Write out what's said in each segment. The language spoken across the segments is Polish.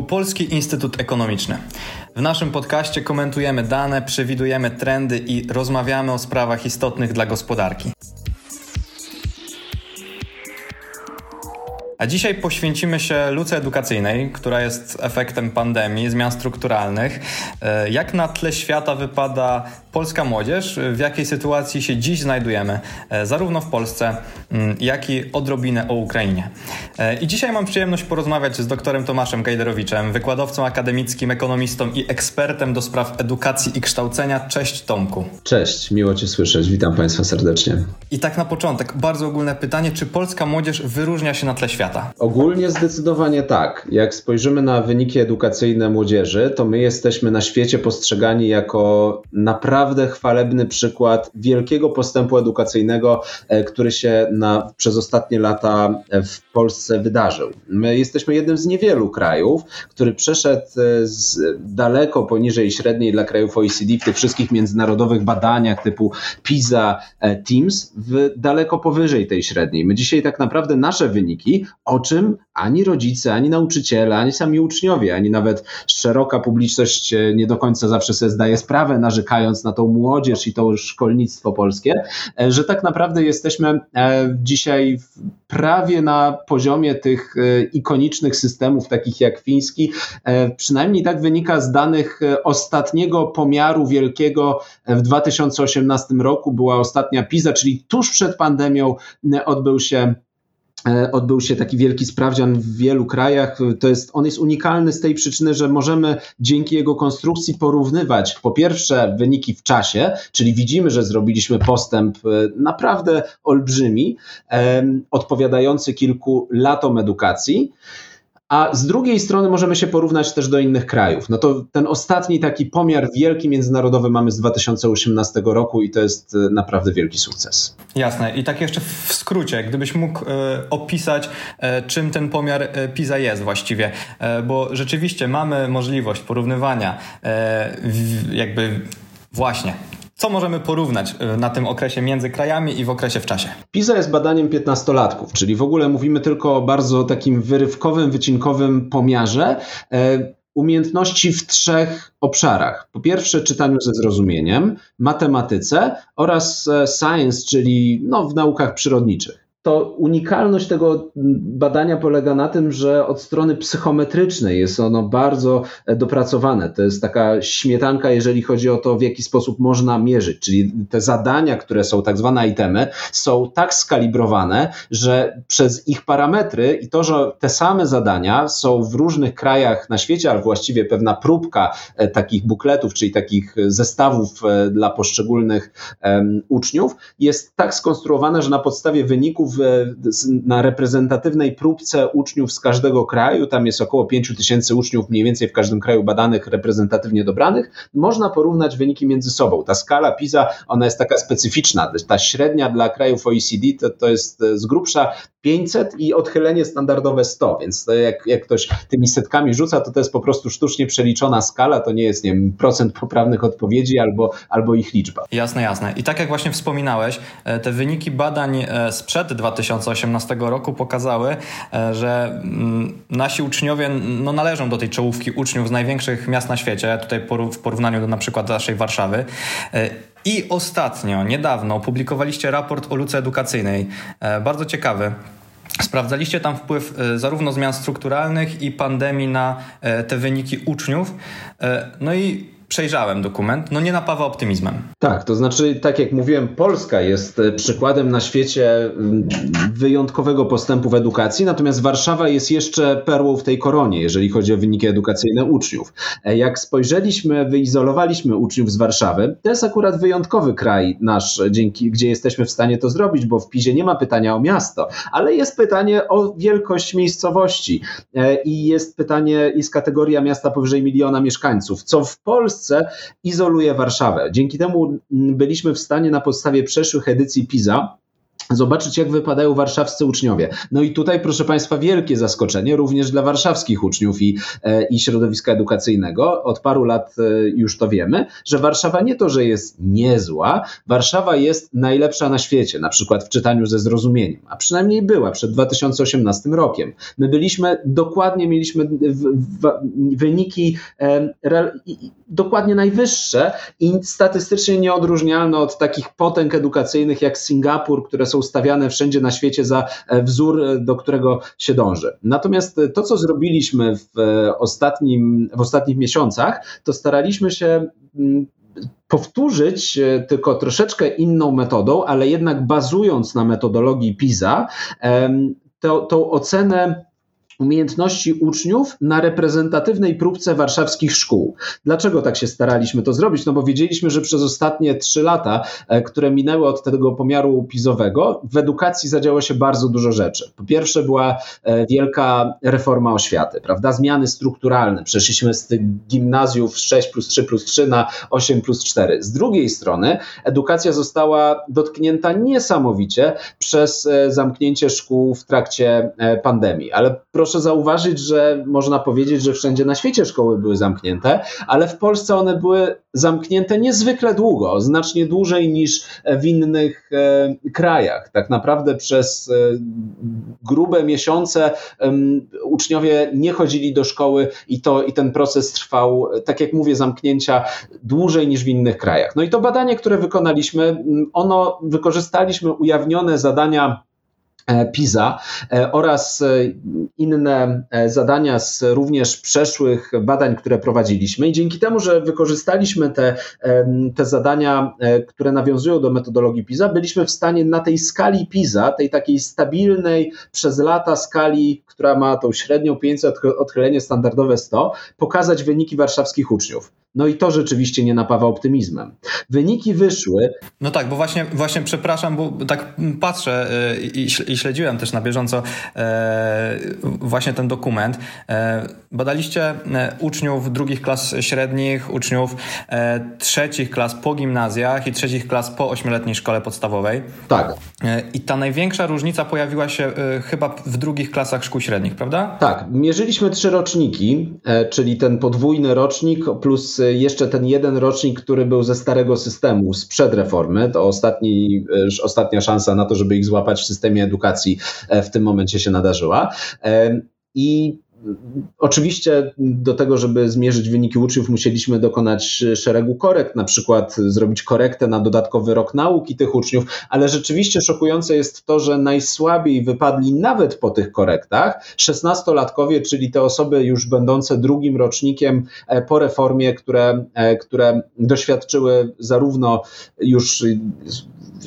Polski Instytut Ekonomiczny. W naszym podcaście komentujemy dane, przewidujemy trendy i rozmawiamy o sprawach istotnych dla gospodarki. A dzisiaj poświęcimy się luce edukacyjnej, która jest efektem pandemii, zmian strukturalnych. E, jak na tle świata wypada polska młodzież, w jakiej sytuacji się dziś znajdujemy, e, zarówno w Polsce, mm, jak i odrobinę o Ukrainie. E, I dzisiaj mam przyjemność porozmawiać z doktorem Tomaszem Gajderowiczem, wykładowcą akademickim, ekonomistą i ekspertem do spraw edukacji i kształcenia. Cześć Tomku. Cześć, miło Cię słyszeć, witam Państwa serdecznie. I tak na początek, bardzo ogólne pytanie, czy polska młodzież wyróżnia się na tle świata? świata? Ogólnie zdecydowanie tak. Jak spojrzymy na wyniki edukacyjne młodzieży, to my jesteśmy na świecie postrzegani jako naprawdę chwalebny przykład wielkiego postępu edukacyjnego, e, który się na, przez ostatnie lata w Polsce wydarzył. My jesteśmy jednym z niewielu krajów, który przeszedł e, z daleko poniżej średniej dla krajów OECD w tych wszystkich międzynarodowych badaniach typu PISA, e, TIMSS, w daleko powyżej tej średniej. My dzisiaj tak naprawdę nasze wyniki o czym ani rodzice, ani nauczyciele, ani sami uczniowie, ani nawet szeroka publiczność e, nie do końca zawsze sobie zdaje sprawę, narzekając na tą młodzież i to szkolnictwo polskie, e, że tak naprawdę jesteśmy e, dzisiaj prawie na poziomie tych ikonicznych systemów, takich jak fiński. Przynajmniej tak wynika z danych ostatniego pomiaru wielkiego w 2018 roku. Była ostatnia PISA, czyli tuż przed pandemią odbył się odbył się taki wielki sprawdzian w wielu krajach. To jest, on jest unikalny z tej przyczyny, że możemy dzięki jego konstrukcji porównywać po pierwsze wyniki w czasie, czyli widzimy, że zrobiliśmy postęp e, naprawdę olbrzymi, odpowiadający kilku latom edukacji. A z drugiej strony możemy się porównać też do innych krajów. No to ten ostatni taki pomiar wielki międzynarodowy mamy z 2018 roku i to jest e, naprawdę wielki sukces. Jasne. I tak jeszcze w skrócie, gdybyś mógł e, opisać, e, czym ten pomiar PISA jest właściwie, bo rzeczywiście mamy możliwość porównywania jakby właśnie co możemy porównać y, na tym okresie między krajami i w okresie w czasie? PISA jest badaniem 15-latków, czyli w ogóle mówimy tylko o bardzo takim wyrywkowym, wycinkowym pomiarze e, umiejętności w trzech obszarach. Po pierwsze, czytaniu ze zrozumieniem, matematyce oraz e, science, czyli no, w naukach przyrodniczych to unikalność tego badania polega na tym, że od strony psychometrycznej jest ono bardzo e, dopracowane. To jest taka śmietanka, jeżeli chodzi o to, w jaki sposób można mierzyć. Czyli te zadania, które są tak zwane itemy, są tak skalibrowane, że przez ich parametry i to, że te same zadania są w różnych krajach na świecie, ale właściwie pewna próbka e, takich bukletów, czyli takich zestawów e, dla poszczególnych um, uczniów, jest tak skonstruowana, że na podstawie wyników na reprezentatywnej próbce uczniów z każdego kraju, tam jest około 5 tysięcy uczniów mniej więcej w każdym kraju badanych, reprezentatywnie dobranych, można porównać wyniki między sobą. Ta skala PISA, ona jest taka specyficzna. Ta średnia dla krajów OECD to, to jest z grubsza 500 i odchylenie standardowe 100, więc jak, jak ktoś tymi setkami rzuca, to to jest po prostu sztucznie przeliczona skala, to nie jest, nie wiem, procent poprawnych odpowiedzi albo, albo ich liczba. Jasne, jasne. I tak jak właśnie wspominałeś, e, te wyniki badań e, sprzed 2018 roku pokazały, e, że mm, nasi uczniowie no, należą do tej czołówki uczniów z największych miast na świecie, tutaj w porównaniu do na przykład naszej Warszawy. I ostatnio, niedawno, opublikowaliście raport o luce edukacyjnej. E, bardzo ciekawy. Sprawdzaliście tam wpływ e, zarówno zmian strukturalnych i pandemii na e, te wyniki uczniów. No i przejrzałem dokument, no nie napawa optymizmem. Tak, to znaczy, tak jak mówiłem, Polska jest e, przykładem na świecie mm, wyjątkowego postępu w edukacji, natomiast Warszawa jest jeszcze perłą w tej koronie, jeżeli chodzi o wyniki edukacyjne uczniów. E, jak spojrzeliśmy, wyizolowaliśmy uczniów z Warszawy, to jest akurat wyjątkowy kraj nasz, dzięki, gdzie jesteśmy w stanie to zrobić, bo w PISie nie ma pytania o miasto, ale jest pytanie o wielkość miejscowości e, i jest pytanie, jest kategoria miasta powyżej miliona mieszkańców, co w Polsce Polsce izoluje Warszawę. Dzięki temu byliśmy w stanie na podstawie przeszłych edycji PISA zobaczyć, jak wypadają warszawscy uczniowie. No i tutaj, proszę Państwa, wielkie zaskoczenie również dla warszawskich uczniów i, e, i środowiska edukacyjnego. Od paru lat e, już to wiemy, że Warszawa nie to, że jest niezła, Warszawa jest najlepsza na świecie, na przykład w czytaniu ze zrozumieniem, a przynajmniej była przed 2018 rokiem. My byliśmy, dokładnie mieliśmy w, w, wyniki e, re, dokładnie najwyższe i statystycznie nieodróżnialne od takich potęg edukacyjnych jak Singapur, które są stawiane wszędzie na świecie za e, wzór, e, do którego się dąży. Natomiast e, to, co zrobiliśmy w, ostatnim, w ostatnich miesiącach, to staraliśmy się mm, powtórzyć tylko troszeczkę inną metodą, ale jednak bazując na metodologii PISA, to, tą ocenę umiejętności uczniów na reprezentatywnej próbce warszawskich szkół. Dlaczego tak się staraliśmy to zrobić? No bo wiedzieliśmy, że przez ostatnie trzy lata, e, które minęły od tego pomiaru pizowego, w edukacji zadziało się bardzo dużo rzeczy. Po pierwsze była e, wielka reforma oświaty, prawda? Zmiany strukturalne. Przeszliśmy z tych gimnazjów 6 plus 3 plus 3 na 8 plus 4. Z drugiej strony edukacja została dotknięta niesamowicie przez e, zamknięcie szkół w trakcie pandemii, ale proszę zauważyć, że można powiedzieć, że wszędzie na świecie szkoły były zamknięte, ale w Polsce one były zamknięte niezwykle długo, znacznie dłużej niż w innych e, krajach. Tak naprawdę przez e, grube miesiące uczniowie nie chodzili do szkoły i, to, i ten proces trwał, tak jak mówię, zamknięcia dłużej niż w innych krajach. No i to badanie, które wykonaliśmy, ono wykorzystaliśmy ujawnione zadania PISA e, oraz e, inne zadania z również przeszłych badań, które prowadziliśmy. I dzięki temu, że wykorzystaliśmy te, te zadania, które nawiązują do metodologii PISA, byliśmy w stanie na tej skali PISA, tej takiej stabilnej przez lata skali, która ma tą średnią 500, odchylenie standardowe 100, pokazać wyniki warszawskich uczniów. No i to rzeczywiście nie napawa optymizmem. Wyniki wyszły. No tak, bo właśnie, właśnie przepraszam, bo tak patrzę i, i śledziłem też na bieżąco e, właśnie ten dokument. E, badaliście e, uczniów drugich klas średnich, uczniów trzecich klas po gimnazjach i trzecich klas po ośmioletniej szkole podstawowej. Tak. I ta największa różnica pojawiła się chyba w drugich klasach szkół średnich, prawda? Tak. Mierzyliśmy trzy roczniki, czyli ten podwójny rocznik plus jeszcze ten jeden rocznik, który był ze starego systemu, sprzed reformy. To ostatni, ostatnia szansa na to, żeby ich złapać w systemie edukacji edukacji e, w tym momencie się nadarzyła. E, I Oczywiście do tego, żeby zmierzyć wyniki uczniów, musieliśmy dokonać szeregu korekt, na przykład zrobić korektę na dodatkowy rok nauki tych uczniów, ale rzeczywiście szokujące jest to, że najsłabiej wypadli nawet po tych korektach 16-latkowie, czyli te osoby już będące drugim rocznikiem e, po reformie, które, które doświadczyły zarówno już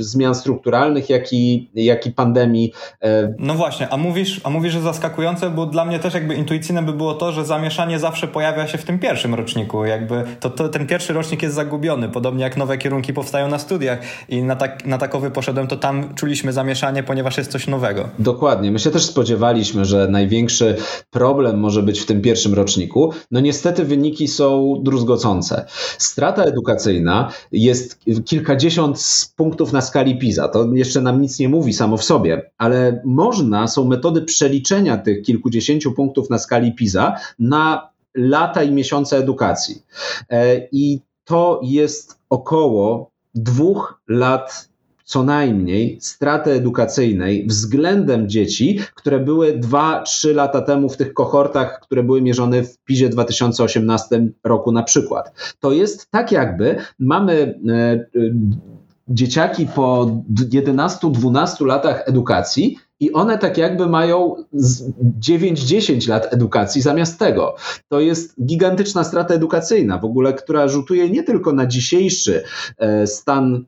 zmian strukturalnych, jak i, jak i pandemii. E, no właśnie, a mówisz, a mówisz, że zaskakujące, bo dla mnie też jakby intuicyjne by było to, że zamieszanie zawsze pojawia się w tym pierwszym roczniku. Jakby to, to ten pierwszy rocznik jest zagubiony, podobnie jak nowe kierunki powstają na studiach i na, tak, na takowy poszedłem, to tam czuliśmy zamieszanie, ponieważ jest coś nowego. Dokładnie. My się też spodziewaliśmy, że największy problem może być w tym pierwszym roczniku. No niestety wyniki są druzgocące. Strata edukacyjna jest kilkadziesiąt punktów na skali PISA. To jeszcze nam nic nie mówi samo w sobie, ale można, są metody przeliczenia tych kilkudziesięciu punktów na skali PISA na lata i miesiące edukacji. E, I to jest około dwóch lat co najmniej straty edukacyjnej względem dzieci, które były 2-3 lata temu w tych kohortach, które były mierzone w PISie 2018 roku na przykład. To jest tak jakby mamy e, dzieciaki po 11-12 latach edukacji i one tak jakby mają 9-10 lat edukacji zamiast tego. To jest gigantyczna strata edukacyjna, w ogóle, która rzutuje nie tylko na dzisiejszy e, stan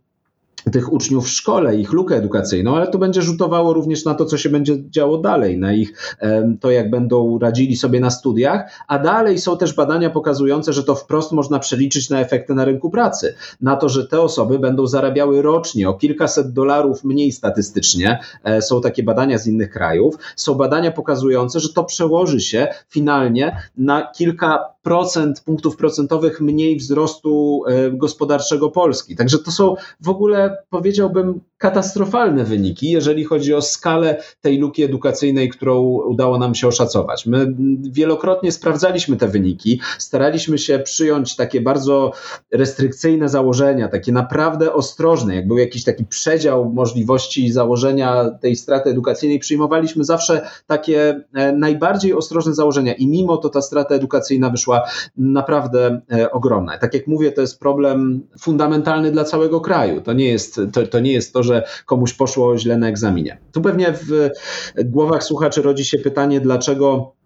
tych uczniów w szkole, ich lukę edukacyjną, ale to będzie rzutowało również na to, co się będzie działo dalej, na ich to, jak będą radzili sobie na studiach, a dalej są też badania pokazujące, że to wprost można przeliczyć na efekty na rynku pracy, na to, że te osoby będą zarabiały rocznie o kilkaset dolarów mniej statystycznie. E, są takie badania z innych krajów. Są badania pokazujące, że to przełoży się finalnie na kilka procent punktów procentowych mniej wzrostu e, gospodarczego Polski. Także to są w ogóle powiedziałbym katastrofalne wyniki, jeżeli chodzi o skalę tej luki edukacyjnej, którą udało nam się oszacować. My wielokrotnie sprawdzaliśmy te wyniki, staraliśmy się przyjąć takie bardzo restrykcyjne założenia, takie naprawdę ostrożne. Jak był jakiś taki przedział możliwości założenia tej straty edukacyjnej, przyjmowaliśmy zawsze takie e, najbardziej ostrożne założenia i mimo to ta strata edukacyjna wyszła naprawdę e, ogromna. Tak jak mówię, to jest problem fundamentalny dla całego kraju. To nie jest to, to, nie jest to, że komuś poszło źle na egzaminie. Tu pewnie w głowach słuchaczy rodzi się pytanie, dlaczego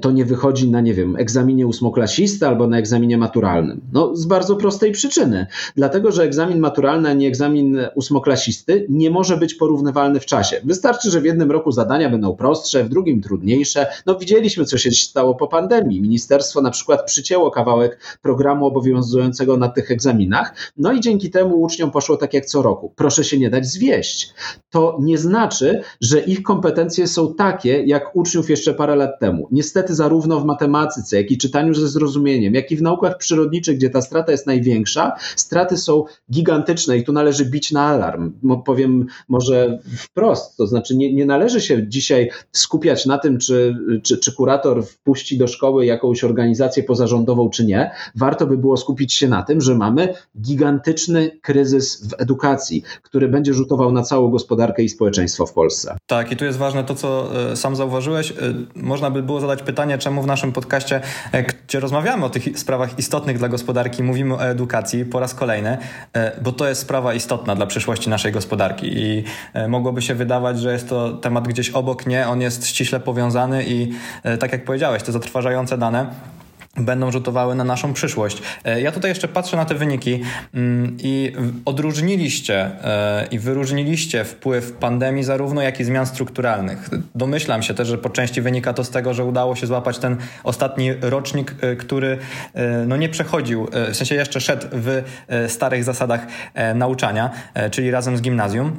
to nie wychodzi na, nie wiem, egzaminie ósmoklasisty albo na egzaminie maturalnym? No, z bardzo prostej przyczyny. Dlatego, że egzamin maturalny, a nie egzamin ósmoklasisty nie może być porównywalny w czasie. Wystarczy, że w jednym roku zadania będą prostsze, w drugim trudniejsze. No, widzieliśmy, co się stało po pandemii. Ministerstwo na przykład przycięło kawałek programu obowiązującego na tych egzaminach, no i dzięki temu uczniom poszło tak jak co roku. Proszę się nie dać zwieść. To nie znaczy, że ich kompetencje są takie, jak uczniów jeszcze parę lat temu niestety zarówno w matematyce, jak i czytaniu ze zrozumieniem, jak i w naukach przyrodniczych, gdzie ta strata jest największa, straty są gigantyczne i tu należy bić na alarm. Powiem może wprost, to znaczy nie, nie należy się dzisiaj skupiać na tym, czy, czy, czy kurator wpuści do szkoły jakąś organizację pozarządową, czy nie. Warto by było skupić się na tym, że mamy gigantyczny kryzys w edukacji, który będzie rzutował na całą gospodarkę i społeczeństwo w Polsce. Tak, i tu jest ważne to, co e, sam zauważyłeś. E, można by było zadać pytanie, czemu w naszym podcaście, e, gdzie rozmawiamy o tych sprawach istotnych dla gospodarki, mówimy o edukacji po raz kolejny, e, bo to jest sprawa istotna dla przyszłości naszej gospodarki. I e, mogłoby się wydawać, że jest to temat gdzieś obok, nie, on jest ściśle powiązany i tak jak powiedziałeś, te zatrważające dane będą rzutowały na naszą przyszłość. E, ja tutaj jeszcze patrzę na te wyniki mm, i odróżniliście e, i wyróżniliście wpływ pandemii zarówno jak i zmian strukturalnych. Domyślam się też, że po części wynika to z tego, że udało się złapać ten ostatni rocznik, e, który no nie przechodził, w sensie jeszcze szedł w starych zasadach nauczania, czyli razem z gimnazjum.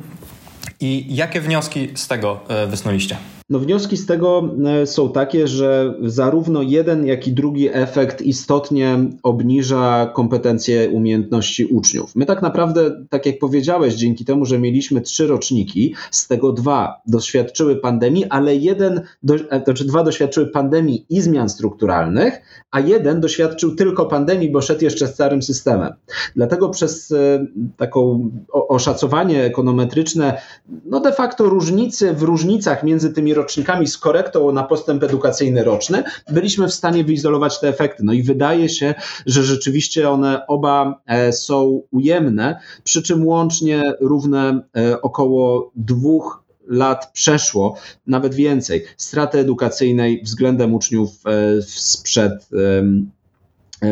I jakie wnioski z tego wysnuliście? No wnioski z tego e, są takie, że zarówno jeden, jak i drugi efekt istotnie obniża kompetencje, umiejętności uczniów. My tak naprawdę, tak jak powiedziałeś, dzięki temu, że mieliśmy trzy roczniki, z tego dwa doświadczyły pandemii, ale jeden, do, e, znaczy dwa doświadczyły pandemii i zmian strukturalnych, a jeden doświadczył tylko pandemii, bo szedł jeszcze starym systemem. Dlatego przez e, taką oszacowanie ekonometryczne, no de facto różnicy w różnicach między tymi rocznikami z korektą na postęp edukacyjny roczny, byliśmy w stanie wyizolować te efekty. No i wydaje się, że rzeczywiście one oba e, są ujemne, przy czym łącznie równe e, około dwóch lat przeszło, nawet więcej, straty edukacyjnej względem uczniów e, sprzed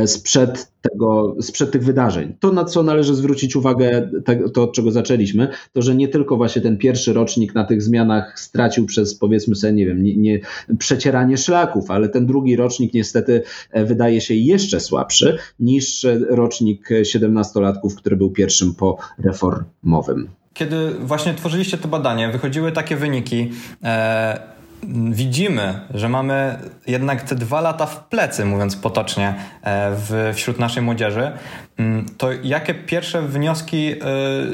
sprzed, tego, sprzed tych wydarzeń. To, na co należy zwrócić uwagę, to od czego zaczęliśmy, to że nie tylko właśnie ten pierwszy rocznik na tych zmianach stracił przez, powiedzmy sobie, nie wiem, nie, nie, przecieranie szlaków, ale ten drugi rocznik niestety e, wydaje się jeszcze słabszy niż rocznik 17-latków, który był pierwszym po reformowym. Kiedy właśnie tworzyliście to badanie, wychodziły takie wyniki. E widzimy, że mamy jednak te dwa lata w plecy, mówiąc potocznie, e, w, wśród naszej młodzieży, mm, to jakie pierwsze wnioski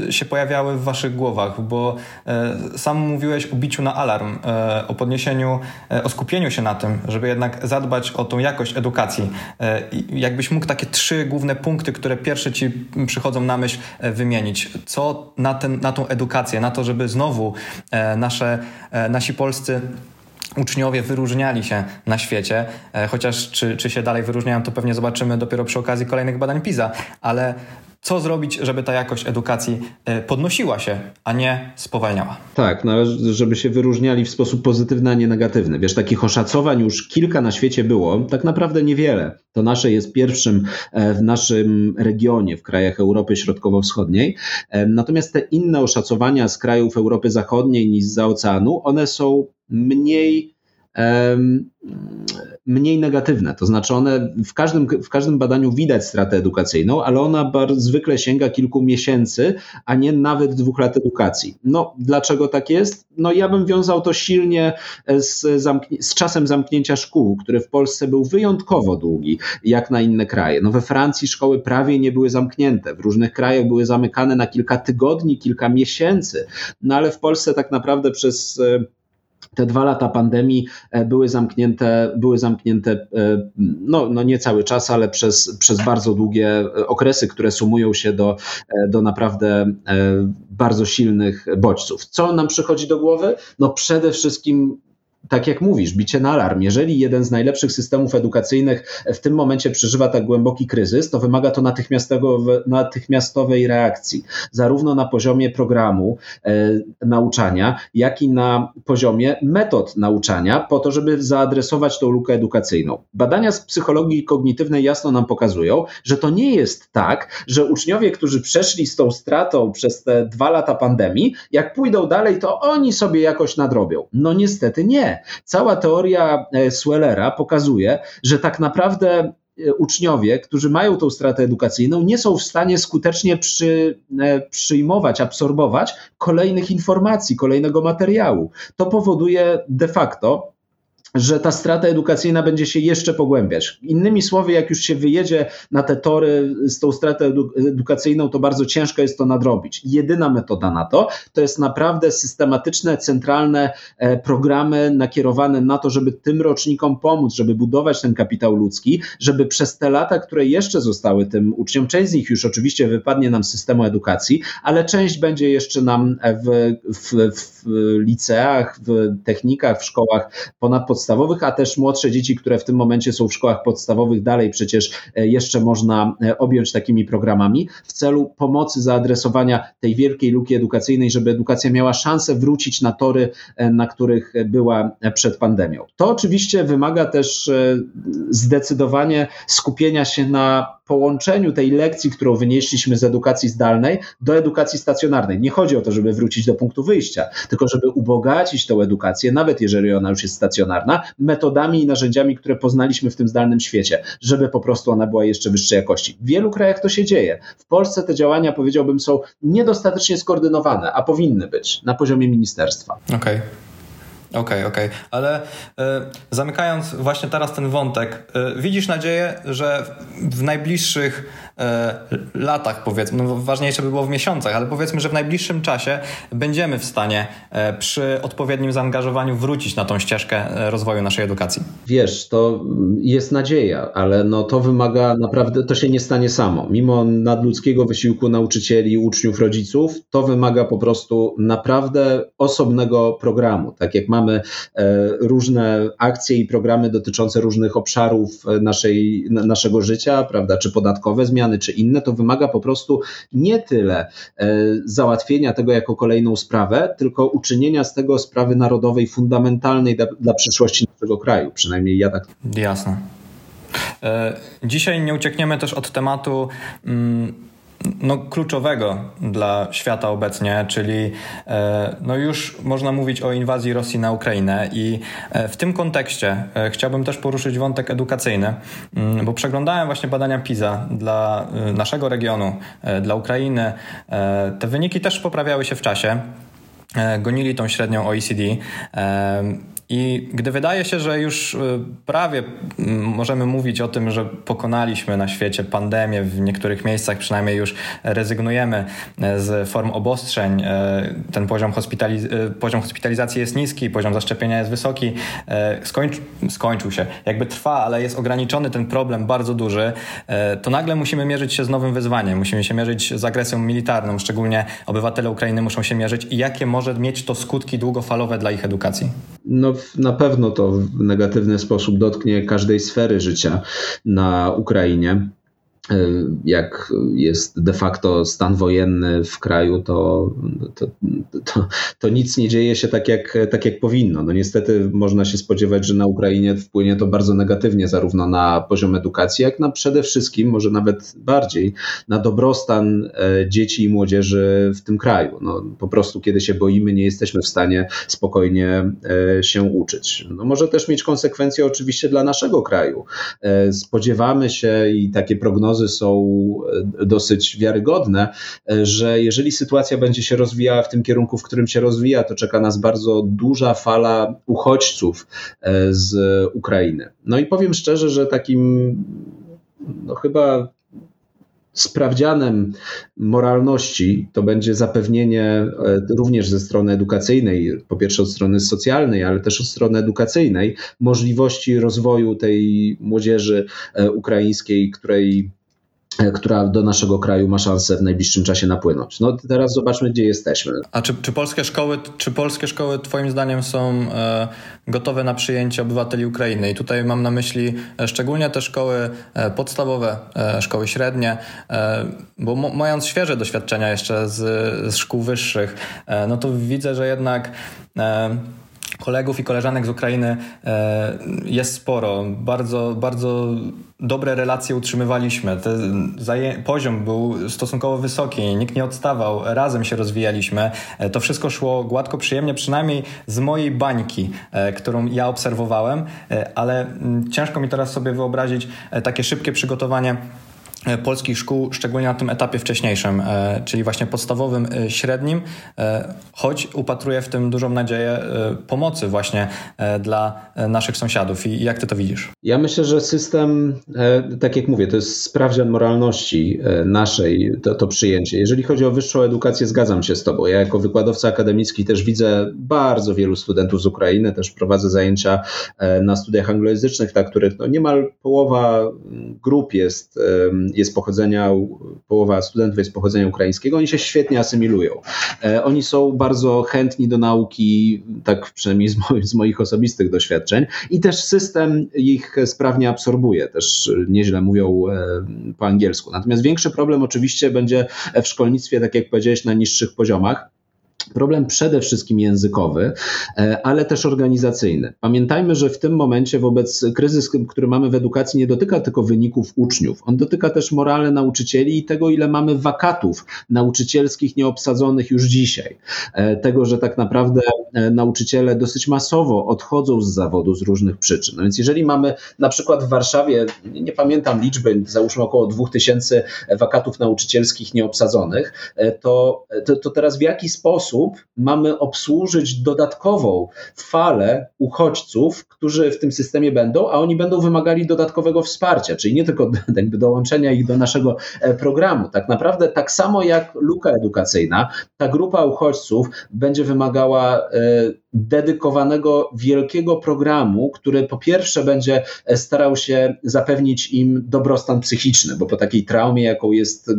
e, się pojawiały w waszych głowach? Bo e, sam mówiłeś o biciu na alarm, o podniesieniu, o skupieniu się na tym, żeby jednak zadbać o tą jakość edukacji. Jakbyś mógł takie trzy główne punkty, które pierwsze ci przychodzą na myśl, wymienić. Co na, ten, na tą edukację, na to, żeby znowu nasze, nasi polscy uczniowie wyróżniali się na świecie, e, chociaż czy, czy się dalej wyróżniają, to pewnie zobaczymy dopiero przy okazji kolejnych badań PISA, ale co zrobić, żeby ta jakość edukacji e, podnosiła się, a nie spowalniała. Tak, no, żeby się wyróżniali w sposób pozytywny, a nie negatywny. Wiesz, takich oszacowań już kilka na świecie było, tak naprawdę niewiele. To nasze jest pierwszym e, w naszym regionie, w krajach Europy Środkowo-Wschodniej. Natomiast te inne oszacowania z krajów Europy Zachodniej niż z oceanu, one są mniej mniej negatywne. To znaczy one w każdym, w każdym badaniu widać stratę edukacyjną, ale ona bardzo zwykle sięga kilku miesięcy, a nie nawet dwóch lat edukacji. No dlaczego tak jest? No ja bym wiązał to silnie z, z czasem zamknięcia szkół, który w Polsce był wyjątkowo długi, jak na inne kraje. No we Francji szkoły prawie nie były zamknięte, w różnych krajach były zamykane na kilka tygodni, kilka miesięcy, no ale w Polsce tak naprawdę przez te dwa lata pandemii e, były zamknięte, były zamknięte e, no, no nie cały czas, ale przez, przez bardzo długie e, okresy, które sumują się do, do naprawdę bardzo silnych bodźców. Co nam przychodzi do głowy? No przede wszystkim tak jak mówisz, bicie na alarm. Jeżeli jeden z najlepszych systemów edukacyjnych w tym momencie przeżywa tak głęboki kryzys, to wymaga to natychmiastowej reakcji, zarówno na poziomie programu e, nauczania, jak i na poziomie metod nauczania, po to, żeby zaadresować tą lukę edukacyjną. Badania z psychologii kognitywnej jasno nam pokazują, że to nie jest tak, że uczniowie, którzy przeszli z tą stratą przez te dwa lata pandemii, jak pójdą dalej, to oni sobie jakoś nadrobią. No niestety nie. Cała teoria e, Swellera pokazuje, że tak naprawdę e, uczniowie, którzy mają tą stratę edukacyjną, nie są w stanie skutecznie przy, e, przyjmować, absorbować kolejnych informacji, kolejnego materiału. To powoduje de facto, że ta strata edukacyjna będzie się jeszcze pogłębiać. Innymi słowy, jak już się wyjedzie na te tory z tą stratą edukacyjną, to bardzo ciężko jest to nadrobić. Jedyna metoda na to to jest naprawdę systematyczne, centralne e, programy nakierowane na to, żeby tym rocznikom pomóc, żeby budować ten kapitał ludzki, żeby przez te lata, które jeszcze zostały tym uczniom, część z nich już oczywiście wypadnie nam z systemu edukacji, ale część będzie jeszcze nam w, w, w liceach, w technikach, w szkołach ponadpodstawowych podstawowych, a też młodsze dzieci, które w tym momencie są w szkołach podstawowych, dalej przecież e, jeszcze można e, objąć takimi programami w celu pomocy zaadresowania tej wielkiej luki edukacyjnej, żeby edukacja miała szansę wrócić na tory, e, na których była przed pandemią. To oczywiście wymaga też zdecydowanie skupienia się na połączeniu tej lekcji, którą wynieśliśmy z edukacji zdalnej, do edukacji stacjonarnej. Nie chodzi o to, żeby wrócić do punktu wyjścia, tylko żeby ubogacić tę edukację, nawet jeżeli ona już jest stacjonarna, metodami i narzędziami, które poznaliśmy w tym zdalnym świecie, żeby po prostu ona była jeszcze wyższej jakości. W wielu krajach to się dzieje. W Polsce te działania, powiedziałbym, są niedostatecznie skoordynowane, a powinny być na poziomie ministerstwa. Okej. Okay. Okej, okay, okej, okay. ale y, zamykając właśnie teraz ten wątek, y, widzisz nadzieję, że w najbliższych E, latach, powiedzmy, no ważniejsze by było w miesiącach, ale powiedzmy, że w najbliższym czasie będziemy w stanie e, przy odpowiednim zaangażowaniu wrócić na tą ścieżkę e, rozwoju naszej edukacji. Wiesz, to jest nadzieja, ale no to wymaga naprawdę, to się nie stanie samo. Mimo nadludzkiego wysiłku nauczycieli, uczniów, rodziców, to wymaga po prostu naprawdę osobnego programu. Tak jak mamy różne akcje i programy dotyczące różnych obszarów naszej, naszego życia, prawda, czy podatkowe zmiany, czy inne, to wymaga po prostu nie tyle e, załatwienia tego jako kolejną sprawę, tylko uczynienia z tego sprawy narodowej fundamentalnej dla, dla przyszłości naszego kraju. Przynajmniej ja tak. Jasne. E, dzisiaj nie uciekniemy też od tematu mm, no, kluczowego dla świata obecnie, czyli e, no już można mówić o inwazji Rosji na Ukrainę i e, w tym kontekście e, chciałbym też poruszyć wątek edukacyjny, mm, bo przeglądałem właśnie badania PISA dla naszego regionu, dla Ukrainy. Te wyniki też poprawiały się w czasie. Gonili tą średnią OECD. I gdy wydaje się, że już y, prawie możemy mówić o tym, że pokonaliśmy na świecie pandemię, w niektórych miejscach przynajmniej już rezygnujemy e, z form obostrzeń, e, ten poziom, hospitaliz e, poziom hospitalizacji jest niski, poziom zaszczepienia jest wysoki, skończ skończył się. Jakby trwa, ale jest ograniczony ten problem bardzo duży, to nagle musimy mierzyć się z nowym wyzwaniem. Musimy się mierzyć z agresją militarną, szczególnie obywatele Ukrainy muszą się mierzyć i jakie może mieć to skutki długofalowe dla ich edukacji. No na pewno to w negatywny sposób dotknie każdej sfery życia na Ukrainie. Jak jest de facto stan wojenny w kraju, to, to, to, to, nic nie dzieje się tak jak, tak, jak powinno. No niestety można się spodziewać, że na Ukrainie wpłynie to bardzo negatywnie, zarówno na poziom edukacji, jak na przede wszystkim, może nawet bardziej, na dobrostan e, dzieci i młodzieży w tym kraju. No, po prostu, kiedy się boimy, nie jesteśmy w stanie spokojnie e, się uczyć. No, może też mieć konsekwencje oczywiście dla naszego kraju. E, spodziewamy się i takie prognozy, prognozy są e, dosyć wiarygodne, e, że jeżeli sytuacja będzie się rozwijała w tym kierunku, w którym się rozwija, to czeka nas bardzo duża fala uchodźców e, z Ukrainy. No i powiem szczerze, że takim no chyba sprawdzianem moralności to będzie zapewnienie również ze strony edukacyjnej, po pierwsze od strony socjalnej, ale też od strony edukacyjnej, możliwości rozwoju tej młodzieży ukraińskiej, której która do naszego kraju ma szansę w najbliższym czasie napłynąć. No teraz zobaczmy, gdzie jesteśmy. A czy, czy polskie szkoły, czy polskie szkoły Twoim zdaniem są e, gotowe na przyjęcie obywateli Ukrainy? I tutaj mam na myśli e, szczególnie te szkoły e, podstawowe, e, szkoły średnie, e, bo mając świeże doświadczenia jeszcze z, z szkół wyższych, no to widzę, że jednak kolegów i koleżanek z Ukrainy e, jest sporo. Bardzo, bardzo dobre relacje utrzymywaliśmy. poziom był stosunkowo wysoki, nikt nie odstawał, razem się rozwijaliśmy. E, to wszystko szło gładko, przyjemnie, przynajmniej z mojej bańki, e, którą ja obserwowałem, ale mm, ciężko mi teraz sobie wyobrazić takie szybkie przygotowanie polskich szkół, szczególnie na tym etapie wcześniejszym, e, czyli właśnie podstawowym, e, średnim, choć upatruję w tym dużą nadzieję pomocy właśnie dla naszych sąsiadów. I jak ty to widzisz? Ja myślę, że system, tak jak mówię, to jest sprawdzian moralności naszej, to, to przyjęcie. Jeżeli chodzi o wyższą edukację, zgadzam się z tobą. Ja jako wykładowca akademicki też widzę bardzo wielu studentów z Ukrainy, też prowadzę zajęcia na studiach anglojęzycznych, na których no niemal połowa grup jest jest pochodzenia, połowa studentów jest pochodzenia ukraińskiego, oni się świetnie asymilują. E, oni są bardzo chętni do nauki, tak przynajmniej z moich, z moich osobistych doświadczeń, i też system ich sprawnie absorbuje, też nieźle mówią e, po angielsku. Natomiast większy problem oczywiście będzie w szkolnictwie, tak jak powiedziałeś, na niższych poziomach Problem przede wszystkim językowy, e, ale też organizacyjny. Pamiętajmy, że w tym momencie wobec kryzys, który mamy w edukacji, nie dotyka tylko wyników uczniów. On dotyka też morale nauczycieli i tego, ile mamy wakatów nauczycielskich nieobsadzonych już dzisiaj. E, tego, że tak naprawdę nauczyciele dosyć masowo odchodzą z zawodu z różnych przyczyn. No więc jeżeli mamy na przykład w Warszawie, nie pamiętam liczby, załóżmy około 2000 wakatów nauczycielskich nieobsadzonych, to, to, to teraz w jaki sposób mamy obsłużyć dodatkową falę uchodźców, którzy w tym systemie będą, a oni będą wymagali dodatkowego wsparcia, czyli nie tylko jakby dołączenia ich do naszego e, programu. Tak naprawdę tak samo jak luka edukacyjna, ta grupa uchodźców będzie wymagała e, dedykowanego wielkiego programu, który po pierwsze będzie e, starał się zapewnić im dobrostan psychiczny, bo po takiej traumie, jaką jest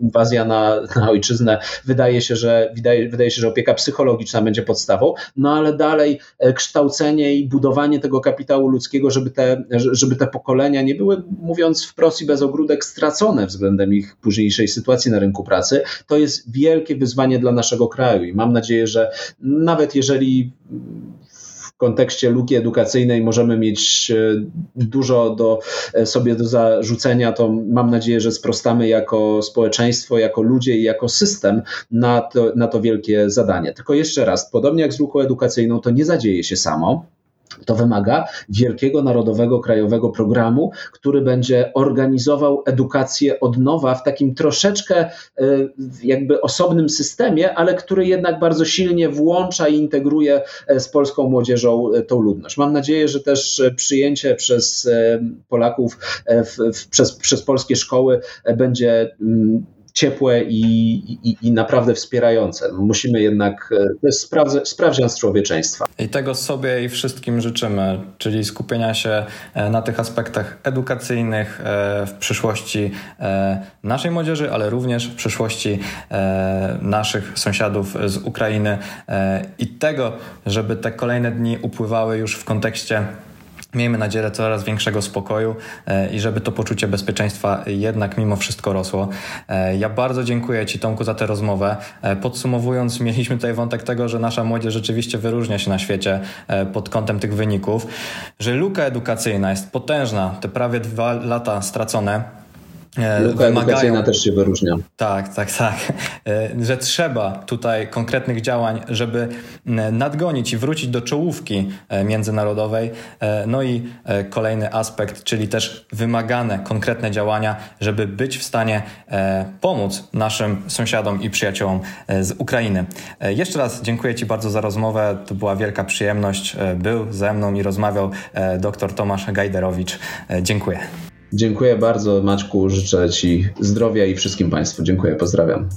inwazja na, na ojczyznę, wydaje się, że wydaje, wydaje, się, że opieka psychologiczna będzie podstawą, no ale dalej e, kształcenie i budowanie tego kapitału ludzkiego, żeby te, żeby te pokolenia nie były, mówiąc wprost i bez ogródek, stracone względem ich późniejszej sytuacji na rynku pracy, to jest wielkie wyzwanie dla naszego kraju. I mam nadzieję, że nawet jeżeli kontekście luki edukacyjnej możemy mieć e, dużo do e, sobie do zarzucenia, to mam nadzieję, że sprostamy jako społeczeństwo, jako ludzie i jako system na to, na to wielkie zadanie. Tylko jeszcze raz, podobnie jak z luką edukacyjną, to nie zadzieje się samo. To wymaga wielkiego narodowego, krajowego programu, który będzie organizował edukację od nowa w takim troszeczkę e, jakby osobnym systemie, ale który jednak bardzo silnie włącza i integruje e, z polską młodzieżą e, tą ludność. Mam nadzieję, że też przyjęcie przez Polaków, w, w, przez, przez polskie szkoły będzie mm, ciepłe i, i, i, naprawdę wspierające. Musimy jednak, e, to jest sprawdzian z człowieczeństwa. I tego sobie i wszystkim życzymy, czyli skupienia się e, na tych aspektach edukacyjnych e, w przyszłości naszej młodzieży, ale również w przyszłości naszych sąsiadów z Ukrainy i tego, żeby te kolejne dni upływały już w kontekście miejmy nadzieję, coraz większego spokoju e, i żeby to poczucie bezpieczeństwa jednak mimo wszystko rosło. E, ja bardzo dziękuję Ci, Tomku, za tę rozmowę. E, podsumowując, mieliśmy tutaj wątek tego, że nasza młodzież rzeczywiście wyróżnia się na świecie pod kątem tych wyników, że luka edukacyjna jest potężna, te prawie dwa lata stracone Luka edukacyjna też się wyróżnia. Tak, tak, tak. E, że trzeba tutaj konkretnych działań, żeby nadgonić i wrócić do czołówki e, międzynarodowej. No i kolejny aspekt, czyli też wymagane konkretne działania, żeby być w stanie pomóc naszym sąsiadom i przyjaciołom z Ukrainy. Jeszcze raz dziękuję Ci bardzo za rozmowę. To była wielka przyjemność. Był ze mną i rozmawiał dr Tomasz Gajderowicz. Dziękuję. Dziękuję bardzo, Maczku. Życzę Ci zdrowia i wszystkim Państwu. Dziękuję, pozdrawiam.